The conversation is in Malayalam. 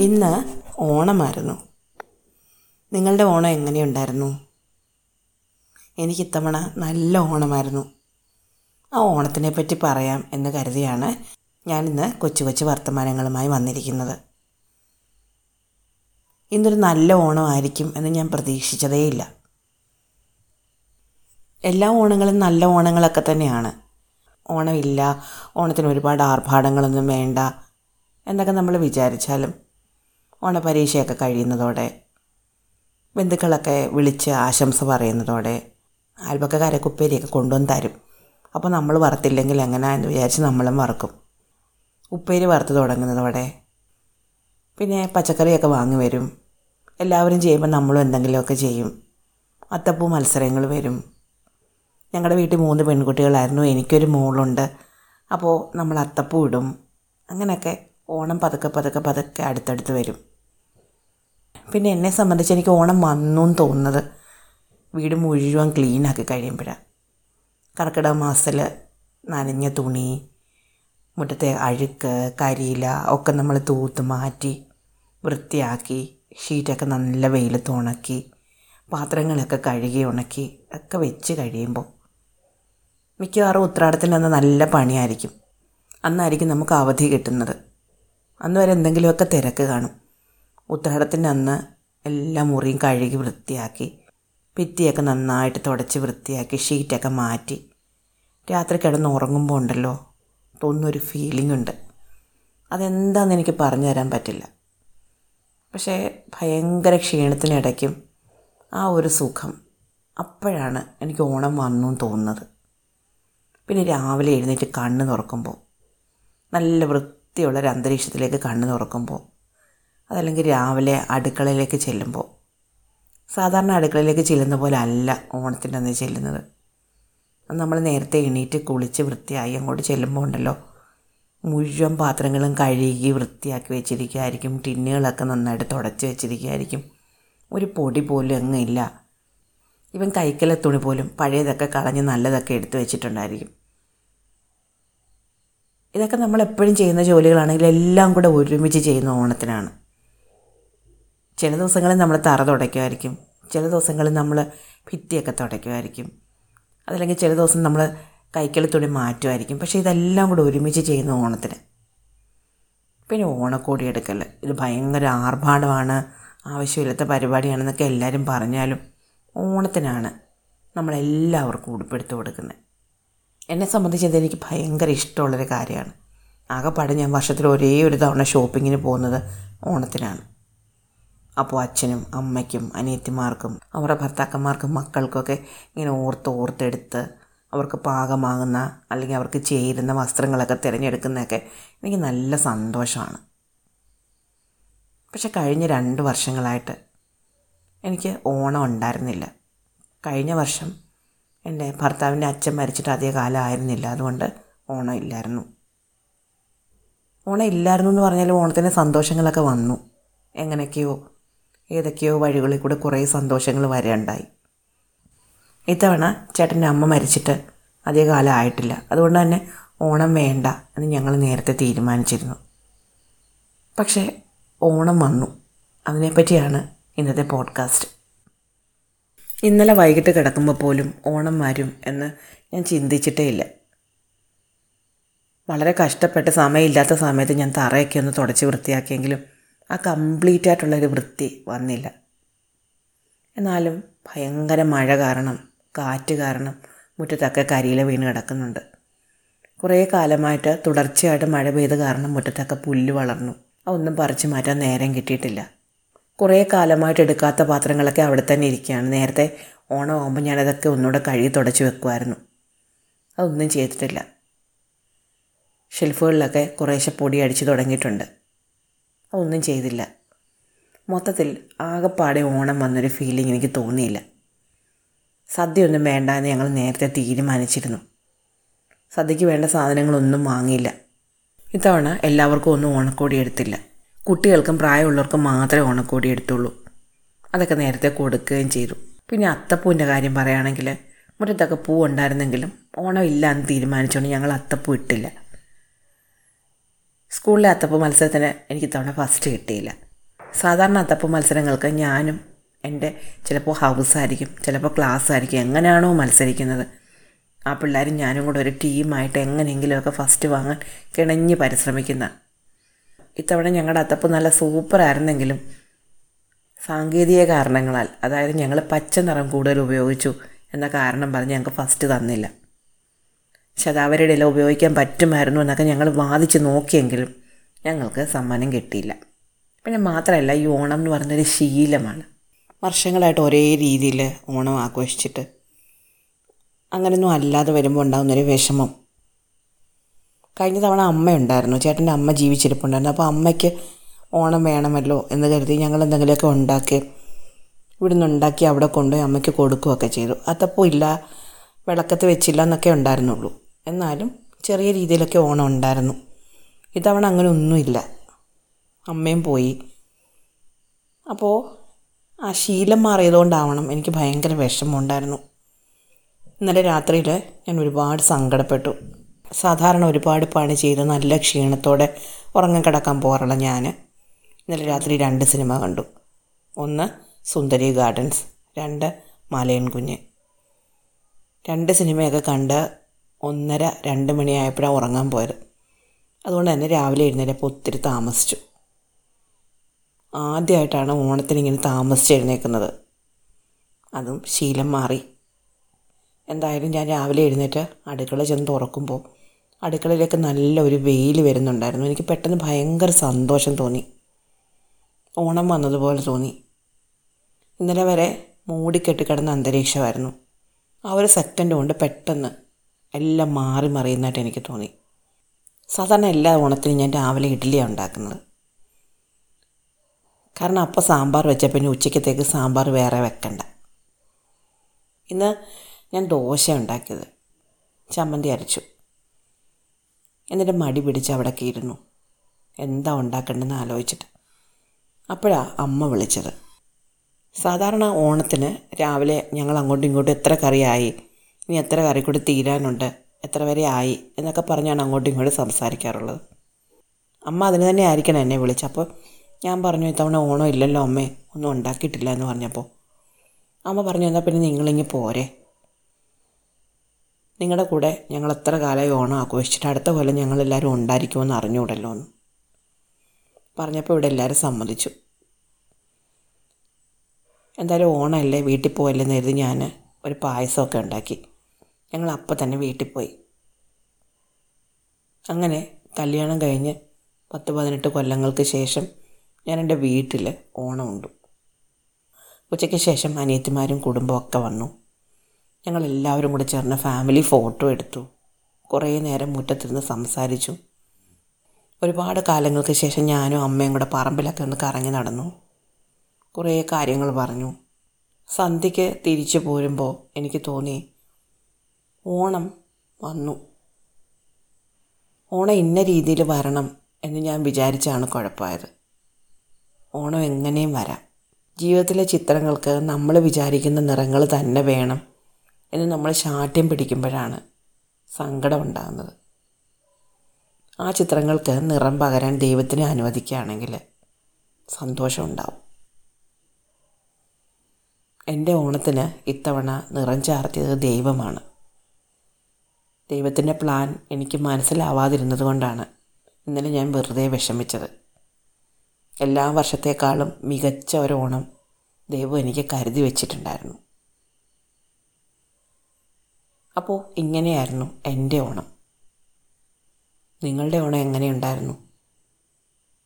ഇന്ന് ഓണമായിരുന്നു. നിങ്ങളുടെ ഓണം എങ്ങനെയുണ്ടായിരുന്നു? എനിക്കിത്തവണ നല്ല ഓണമായിരുന്നു. ആ ഓണത്തിനെ പറ്റി പറയാം എന്ന് കരുതിയാണ് ഞാനിന്ന് കൊച്ചു കൊച്ചു വർത്തമാനങ്ങളുമായി വന്നിരിക്കുന്നത്. ഇന്നൊരു നല്ല ഓണമായിരിക്കും എന്ന് ഞാൻ പ്രതീക്ഷിച്ചതേയില്ല. എല്ലാ ഓണങ്ങളും നല്ല ഓണങ്ങളൊക്കെ തന്നെയാണ്. ഓണമില്ല ഓണത്തിന് ഒരുപാട് ആർഭാടങ്ങളൊന്നും വേണ്ട എന്നൊക്കെ നമ്മൾ വിചാരിച്ചാലും ഓണപരീക്ഷയൊക്കെ കഴിയുന്നതോടെ ബന്ധുക്കളൊക്കെ വിളിച്ച് ആശംസ പറയുന്നതോടെ അയൽപക്കക്കാരൊക്കെ ഉപ്പേരിയൊക്കെ കൊണ്ടുവന്ന് തരും. അപ്പോൾ നമ്മൾ വറുത്തില്ലെങ്കിൽ എങ്ങനെയാന്ന് വിചാരിച്ച് നമ്മളും വറുക്കും. ഉപ്പേരി വറുത്ത് തുടങ്ങുന്നതോടെ പിന്നെ പച്ചക്കറിയൊക്കെ വാങ്ങി വരും. എല്ലാവരും ചെയ്യുമ്പോൾ നമ്മളും എന്തെങ്കിലുമൊക്കെ ചെയ്യും. അത്തപ്പൂ മത്സരങ്ങൾ വരും. ഞങ്ങളുടെ വീട്ടിൽ മൂന്ന് പെൺകുട്ടികളായിരുന്നു. എനിക്കൊരു മോളുണ്ട്. അപ്പോൾ നമ്മൾ അത്തപ്പൂ ഇടും. അങ്ങനെയൊക്കെ ഓണം പതുക്കെ പതുക്കെ പതുക്കെ അടുത്തടുത്ത് വരും. പിന്നെ എന്നെ സംബന്ധിച്ച് എനിക്ക് ഓണം വന്നു എന്ന് തോന്നുന്നത് വീട് മുഴുവൻ ക്ലീനാക്കി കഴിയുമ്പോഴാണ് കർക്കിടക മാസത്തിൽ നനഞ്ഞ തുണി മുറ്റത്തെ അഴുക്ക് കരിയില ഒക്കെ നമ്മൾ തൂത്ത് മാറ്റി വൃത്തിയാക്കി ഷീറ്റൊക്കെ നല്ല വെയിലത്ത് ഉണക്കി പാത്രങ്ങളൊക്കെ കഴുകി ഉണക്കി ഒക്കെ വെച്ച് കഴിയുമ്പോൾ മിക്കവാറും ഉത്രാടത്തിന് അന്ന് നല്ല പണിയായിരിക്കും. അന്നായിരിക്കും നമുക്ക് അവധി കിട്ടുന്നത്. അന്ന് വരെ എന്തെങ്കിലുമൊക്കെ തിരക്ക് കാണും. ഉത്രാടത്തിന്റെ അന്ന് എല്ലാ മുറിയും കഴുകി വൃത്തിയാക്കി ഭിത്തിയൊക്കെ നന്നായിട്ട് തുടച്ച് വൃത്തിയാക്കി ഷീറ്റൊക്കെ മാറ്റി. രാത്രി കിടന്ന് ഉറങ്ങുമ്പോൾ ഉണ്ടല്ലോ തോന്നുന്നൊരു ഫീലിംഗ് ഉണ്ട്. അതെന്താണെന്ന് എനിക്ക് പറഞ്ഞു തരാൻ പറ്റില്ല. പക്ഷേ ഭയങ്കര ക്ഷീണത്തിനിടയ്ക്കും ആ ഒരു സുഖം അപ്പോഴാണ് എനിക്ക് ഓണം വന്നു തോന്നുന്നത്. പിന്നെ രാവിലെ എഴുന്നേറ്റ് കണ്ണ് തുറക്കുമ്പോൾ നല്ല വൃത്തിയുള്ളൊരു അന്തരീക്ഷത്തിലേക്ക് കണ്ണ് തുറക്കുമ്പോൾ അതല്ലെങ്കിൽ രാവിലെ അടുക്കളയിലേക്ക് ചെല്ലുമ്പോൾ. സാധാരണ അടുക്കളയിലേക്ക് ചെല്ലുന്ന പോലെ അല്ല ഓണത്തിന്റെ അന്ന് ചെല്ലുന്നത്. നമ്മൾ നേരത്തെ എണീറ്റ് കുളിച്ച് വൃത്തിയായി അങ്ങോട്ട് ചെല്ലുമ്പോൾ ഉണ്ടല്ലോ. മുഴുവൻ പാത്രങ്ങളും കഴുകി വൃത്തിയാക്കി വെച്ചിരിക്കുകയായിരിക്കും. ടിന്നുകളൊക്കെ നന്നായിട്ട് തുടച്ച് വെച്ചിരിക്കുകയായിരിക്കും. ഒരു പൊടി പോലും അങ്ങ് ഇല്ല. ഇവൻ കൈക്കല തുണി പോലും പഴയതൊക്കെ കളഞ്ഞ് നല്ലതൊക്കെ എടുത്തു വെച്ചിട്ടുണ്ടായിരിക്കും. ഇതൊക്കെ നമ്മൾ എപ്പോഴും ചെയ്യുന്ന ജോലികളാണെങ്കിൽ എല്ലാം കൂടെ ഒരുമിച്ച് ചെയ്യുന്ന ഓണത്തിനാണ്. ചില ദിവസങ്ങളിൽ നമ്മൾ തറ തുടയ്ക്കുമായിരിക്കും. ചില ദിവസങ്ങളിൽ നമ്മൾ ഭിത്തിയൊക്കെ തുടയ്ക്കുമായിരിക്കും. അതല്ലെങ്കിൽ ചില ദിവസം നമ്മൾ കൈക്കളി തുണി മാറ്റുമായിരിക്കും. പക്ഷേ ഇതെല്ലാം കൂടെ ഒരുമിച്ച് ചെയ്യുന്ന ഓണത്തിന്. പിന്നെ ഓണക്കോടി എടുക്കൽ ഇത് ഭയങ്കര ആർഭാടമാണ്. ആവശ്യമില്ലാത്ത പരിപാടിയാണെന്നൊക്കെ എല്ലാവരും പറഞ്ഞാലും ഓണത്തിനാണ് നമ്മളെല്ലാവർക്കും ഉടുപ്പെടുത്ത് കൊടുക്കുന്നത്. എന്നെ സംബന്ധിച്ച് ഇതെനിക്ക് ഭയങ്കര ഇഷ്ടമുള്ളൊരു കാര്യമാണ്. ആകെപ്പാടെ ഞാൻ വർഷത്തിൽ ഒരേ ഒരു തവണ ഷോപ്പിങ്ങിന് പോകുന്നത് ഓണത്തിനാണ്. അപ്പോൾ അച്ഛനും അമ്മയ്ക്കും അനിയത്തിമാർക്കും അവരുടെ ഭർത്താക്കന്മാർക്കും മക്കൾക്കൊക്കെ ഇങ്ങനെ ഓർത്ത് ഓർത്തെടുത്ത് അവർക്ക് പാകമാകുന്ന അല്ലെങ്കിൽ അവർക്ക് ചേരുന്ന വസ്ത്രങ്ങളൊക്കെ തിരഞ്ഞെടുക്കുന്നതൊക്കെ എനിക്ക് നല്ല സന്തോഷമാണ്. പക്ഷെ കഴിഞ്ഞ രണ്ട് വർഷങ്ങളായിട്ട് എനിക്ക് ഓണം ഉണ്ടായിരുന്നില്ല. കഴിഞ്ഞ വർഷം എന്റെ ഭർത്താവിന്റെ അച്ഛൻ മരിച്ചിട്ട് അധിക കാലമായിരുന്നില്ല അതുകൊണ്ട് ഓണം ഇല്ലായിരുന്നു. ഓണം ഇല്ലായിരുന്നു എന്ന് പറഞ്ഞാലും ഓണത്തിന്റെ സന്തോഷങ്ങളൊക്കെ വന്നു. എങ്ങനെയൊക്കെയോ ഏതൊക്കെയോ വഴികളിൽ കൂടെ കുറേ സന്തോഷങ്ങൾ വരേണ്ടായി. ഇത്തവണ ചേട്ടന്റെ അമ്മ മരിച്ചിട്ട് അധിക കാലം ആയിട്ടില്ല. അതുകൊണ്ട് തന്നെ ഓണം വേണ്ട എന്ന് ഞങ്ങൾ നേരത്തെ തീരുമാനിച്ചിരുന്നു. പക്ഷേ ഓണം വന്നു. അതിനെപ്പറ്റിയാണ് ഇന്നത്തെ പോഡ്കാസ്റ്റ്. ഇന്നലെ വൈകിട്ട് കിടക്കുമ്പോൾ പോലും ഓണം വരും എന്ന് ഞാൻ ചിന്തിച്ചിട്ടേ ഇല്ല. വളരെ കഷ്ടപ്പെട്ട് സമയമില്ലാത്ത സമയത്ത് ഞാൻ തറയൊക്കെ ഒന്ന് തുടച്ച് വൃത്തിയാക്കിയെങ്കിലും ആ കംപ്ലീറ്റ് ആയിട്ടുള്ളൊരു വൃത്തി വന്നില്ല. എന്നാലും ഭയങ്കര മഴ കാരണം കാറ്റ് കാരണം മുറ്റത്തൊക്കെ കരിയില വീണ് കിടക്കുന്നുണ്ട്. കുറേ കാലമായിട്ട് തുടർച്ചയായിട്ട് മഴ പെയ്ത കാരണം മുറ്റത്തൊക്കെ പുല്ല് വളർന്നു. അതൊന്നും പറിച്ചു മാറ്റാൻ നേരം കിട്ടിയിട്ടില്ല. കുറേ കാലമായിട്ട് എടുക്കാത്ത പാത്രങ്ങളൊക്കെ അവിടെ തന്നെ ഇരിക്കുകയാണ്. നേരത്തെ ഓണം ആകുമ്പോൾ ഞാനതൊക്കെ ഒന്നുകൂടെ കഴുകി തുടച്ച് വെക്കുമായിരുന്നു. അതൊന്നും ചെയ്തിട്ടില്ല. ഷെൽഫുകളിലൊക്കെ കുറേശ്ശെ പൊടി അടിച്ച് തുടങ്ങിയിട്ടുണ്ട്. അതൊന്നും ചെയ്തില്ല. മൊത്തത്തിൽ ആകെപ്പാടെ ഓണം വന്നൊരു ഫീലിംഗ് എനിക്ക് തോന്നിയില്ല. സദ്യയൊന്നും വേണ്ട എന്ന് ഞങ്ങൾ നേരത്തെ തീരുമാനിച്ചിരുന്നു. സദ്യയ്ക്ക് വേണ്ട സാധനങ്ങളൊന്നും വാങ്ങിയില്ല. ഇത്തവണ എല്ലാവർക്കും ഒന്നും ഓണക്കോടി എടുത്തില്ല. കുട്ടികൾക്കും പ്രായമുള്ളവർക്കും മാത്രമേ ഓണക്കോടി എടുത്തുള്ളൂ. അതൊക്കെ നേരത്തെ കൊടുക്കുകയും ചെയ്തു. പിന്നെ അത്തപ്പൂവിന്റെ കാര്യം പറയുകയാണെങ്കിൽ മുറ്റത്തൊക്കെ പൂ ഉണ്ടായിരുന്നെങ്കിലും ഓണം ഇല്ല എന്ന് തീരുമാനിച്ചുകൊണ്ട് ഞങ്ങൾ അത്തപ്പൂ ഇട്ടില്ല. സ്കൂളിലെ അത്തപ്പ് മത്സരത്തിന് എനിക്ക് തവണ ഫസ്റ്റ് കിട്ടിയില്ല. സാധാരണ അത്തപ്പ് മത്സരങ്ങൾക്ക് ഞാനും എന്റെ ചിലപ്പോൾ ഹൗസായിരിക്കും ചിലപ്പോൾ ക്ലാസ് ആയിരിക്കും എങ്ങനെയാണോ മത്സരിക്കുന്നത്. ആ പിള്ളേരും ഞാനും കൂടെ ഒരു ടീമായിട്ട് എങ്ങനെയെങ്കിലുമൊക്കെ ഫസ്റ്റ് വാങ്ങാൻ കിണഞ്ഞ് പരിശ്രമിക്കുന്ന. ഇത്തവണ ഞങ്ങളുടെ അത്തപ്പ് നല്ല സൂപ്പറായിരുന്നെങ്കിലും സാങ്കേതിക കാരണങ്ങളാൽ അതായത് ഞങ്ങൾ പച്ച നിറം കൂടുതൽ ഉപയോഗിച്ചു എന്ന കാരണം പറഞ്ഞ് ഞങ്ങൾക്ക് ഫസ്റ്റ് തന്നില്ല. അവരുടെ ഇല ഉപയോഗിക്കാൻ പറ്റുമായിരുന്നു എന്നൊക്കെ ഞങ്ങൾ വാദിച്ച് നോക്കിയെങ്കിലും ഞങ്ങൾക്ക് സമ്മാനം കിട്ടിയില്ല. പിന്നെ മാത്രമല്ല ഈ ഓണം എന്ന് പറഞ്ഞൊരു ശീലമാണ്. വർഷങ്ങളായിട്ട് ഒരേ രീതിയിൽ ഓണം ആഘോഷിച്ചിട്ട് അങ്ങനെയൊന്നും അല്ലാതെ വരുമ്പോൾ ഉണ്ടാകുന്നൊരു വിഷമം. കഴിഞ്ഞ തവണ അമ്മയുണ്ടായിരുന്നു ചേട്ടന്റെ അമ്മ ജീവിച്ചിരിപ്പുണ്ടായിരുന്നു. അപ്പോൾ അമ്മയ്ക്ക് ഓണം വേണമല്ലോ എന്ന് കരുതി ഞങ്ങൾ എന്തെങ്കിലുമൊക്കെ ഉണ്ടാക്കി ഇവിടുന്ന് ഉണ്ടാക്കി അവിടെ കൊണ്ടുപോയി അമ്മയ്ക്ക് കൊടുക്കുകയൊക്കെ ചെയ്തു. അതപ്പോൾ ഇല്ല വിളക്കത്ത് വെച്ചില്ല എന്നൊക്കെ ഉണ്ടായിരുന്നുള്ളൂ. എന്നാലും ചെറിയ രീതിയിലൊക്കെ ഓണം ഉണ്ടായിരുന്നു. ഇത്തവണ അങ്ങനെ ഒന്നുമില്ല. അമ്മയും പോയി. അപ്പോൾ ആ ശീലം മാറിയതുകൊണ്ടാവണം എനിക്ക് ഭയങ്കര വിഷമമുണ്ടായിരുന്നു ഇന്നലെ രാത്രിയിൽ ഞാൻ ഒരുപാട് സങ്കടപ്പെട്ടു. സാധാരണ ഒരുപാട് പണി ചെയ്ത് നല്ല ക്ഷീണത്തോടെ ഉറങ്ങാൻ കിടക്കാൻ പോകാറുള്ള ഞാൻ ഇന്നലെ രാത്രി രണ്ട് സിനിമ കണ്ടു. ഒന്ന് സുന്ദരി ഗാർഡൻസ് രണ്ട് മലയൻ കുഞ്ഞ്. രണ്ട് സിനിമയൊക്കെ കണ്ട് ഒന്നര രണ്ട് മണിയായപ്പോഴാണ് ഉറങ്ങാൻ പോയത്. അതുകൊണ്ട് തന്നെ രാവിലെ എഴുന്നേറ്റപ്പോൾ ഒത്തിരി താമസിച്ചു. ആദ്യമായിട്ടാണ് ഓണത്തിന് ഇങ്ങനെ താമസിച്ച് എഴുന്നേൽക്കുന്നത് അതും ശീലം മാറി. എന്തായാലും ഞാൻ രാവിലെ എഴുന്നേറ്റ് അടുക്കള ചെന്ന് തുറക്കുമ്പോൾ അടുക്കളയിലേക്ക് നല്ല ഒരു വെയിൽ വരുന്നുണ്ടായിരുന്നു. എനിക്ക് പെട്ടെന്ന് ഭയങ്കര സന്തോഷം തോന്നി. ഓണം വന്നതുപോലെ തോന്നി. ഇന്നലെ വരെ മൂടിക്കെട്ടിക്കിടന്ന അന്തരീക്ഷമായിരുന്നു. ആ ഒരു സെക്കൻഡ് കൊണ്ട് പെട്ടെന്ന് എല്ലാം മാറി മറിയുന്നതായിട്ട് എനിക്ക് തോന്നി. സാധാരണ എല്ലാ ഓണത്തിനും ഞാൻ രാവിലെ ഇഡ്ഡലിയാണ് ഉണ്ടാക്കുന്നത്. കാരണം അപ്പം സാമ്പാർ വെച്ചാൽ പിന്നെ ഉച്ചക്കത്തേക്ക് സാമ്പാർ വേറെ വെക്കണ്ട. ഇന്ന് ഞാൻ ദോശ ഉണ്ടാക്കിയത്. ചമ്മന്തി അരച്ചു. എന്നിട്ട് മടി പിടിച്ച് അവിടെയൊക്കെ ഇരുന്നു. എന്താ ഉണ്ടാക്കേണ്ടതെന്ന് ആലോചിച്ചിട്ട്. അപ്പോഴാണ് അമ്മ വിളിച്ചത്. സാധാരണ ഓണത്തിന് രാവിലെ ഞങ്ങൾ അങ്ങോട്ടും ഇങ്ങോട്ടും എത്ര കറിയായി. ഇനി എത്ര കറി കൂടി തീരാനുണ്ട്? എത്ര വരെ ആയി? എന്നൊക്കെ പറഞ്ഞാണ് അങ്ങോട്ടും ഇങ്ങോട്ടും സംസാരിക്കാറുള്ളത്. അമ്മ അതിന് തന്നെ ആയിരിക്കണം എന്നെ വിളിച്ചത് അപ്പോൾ ഞാൻ പറഞ്ഞു ഇത്തവണ ഓണം ഇല്ലല്ലോ അമ്മേ. ഒന്നും ഉണ്ടാക്കിയിട്ടില്ല എന്ന് പറഞ്ഞപ്പോൾ. അമ്മ പറഞ്ഞു എന്നാൽ പിന്നെ നിങ്ങളിങ്ങ് പോരെ. നിങ്ങളുടെ കൂടെ ഞങ്ങൾ എത്ര കാലമായി ഓണം ആഘോഷിച്ചിട്ട് അടുത്ത കൊല്ലം ഞങ്ങളെല്ലാവരും ഉണ്ടായിരിക്കുമെന്ന് അറിഞ്ഞുകൂടല്ലോ എന്ന്. പറഞ്ഞപ്പോൾ ഇവിടെ എല്ലാവരും സമ്മതിച്ചു. എന്തായാലും ഓണമല്ലേ? വീട്ടിൽ പോയല്ലെന്ന് കരുതി ഞാൻ ഒരു പായസമൊക്കെ ഉണ്ടാക്കി. ഞങ്ങൾ അപ്പം തന്നെ വീട്ടിൽ പോയി അങ്ങനെ കല്യാണം കഴിഞ്ഞ് പത്ത് പതിനെട്ട് കൊല്ലങ്ങൾക്ക് ശേഷം ഞാൻ എന്റെ വീട്ടിൽ ഓണമുണ്ട്. ഉച്ചയ്ക്ക് ശേഷം അനിയത്തിമാരും കുടുംബമൊക്കെ വന്നു. ഞങ്ങൾ എല്ലാവരും കൂടെ ചേർന്ന് ഫാമിലി ഫോട്ടോ എടുത്തു. കുറേ നേരം മുറ്റത്തിരുന്ന് സംസാരിച്ചു. ഒരുപാട് കാലങ്ങൾക്ക് ശേഷം ഞാനും അമ്മയും കൂടെ പറമ്പിലൊക്കെ ഒന്ന് കറങ്ങി നടന്നു. കുറേ കാര്യങ്ങൾ പറഞ്ഞു. സന്ധ്യയ്ക്ക് തിരിച്ചു പോരുമ്പോൾ എനിക്ക് തോന്നി ഓണം വന്നു. ഓണം ഇന്ന രീതിയിൽ വരണം എന്ന് ഞാൻ വിചാരിച്ചാണ് കുഴപ്പമായത്. ഓണം എങ്ങനെയും വരാം. ജീവിതത്തിലെ ചിത്രങ്ങൾക്ക് നമ്മൾ വിചാരിക്കുന്ന നിറങ്ങൾ തന്നെ വേണം എന്ന് നമ്മൾ ശാഠ്യം പിടിക്കുമ്പോഴാണ് സങ്കടം ഉണ്ടാകുന്നത്. ആ ചിത്രങ്ങൾക്ക് നിറം പകരാൻ ദൈവത്തിനെ അനുവദിക്കുകയാണെങ്കിൽ സന്തോഷം ഉണ്ടാവും. എന്റെ ഓണത്തിന് ഇത്തവണ നിറം ചാർത്തിയത് ദൈവമാണ്. ദൈവത്തിന്റെ പ്ലാൻ എനിക്ക് മനസ്സിലാവാതിരുന്നത് കൊണ്ടാണ് ഇന്നലെ ഞാൻ വെറുതെ വിഷമിച്ചത്. എല്ലാ വർഷത്തേക്കാളും മികച്ച ഒരു ഓണം ദൈവം എനിക്ക് കരുതി വെച്ചിട്ടുണ്ടായിരുന്നു. അപ്പോൾ ഇങ്ങനെയായിരുന്നു എന്റെ ഓണം. നിങ്ങളുടെ ഓണം എങ്ങനെയുണ്ടായിരുന്നു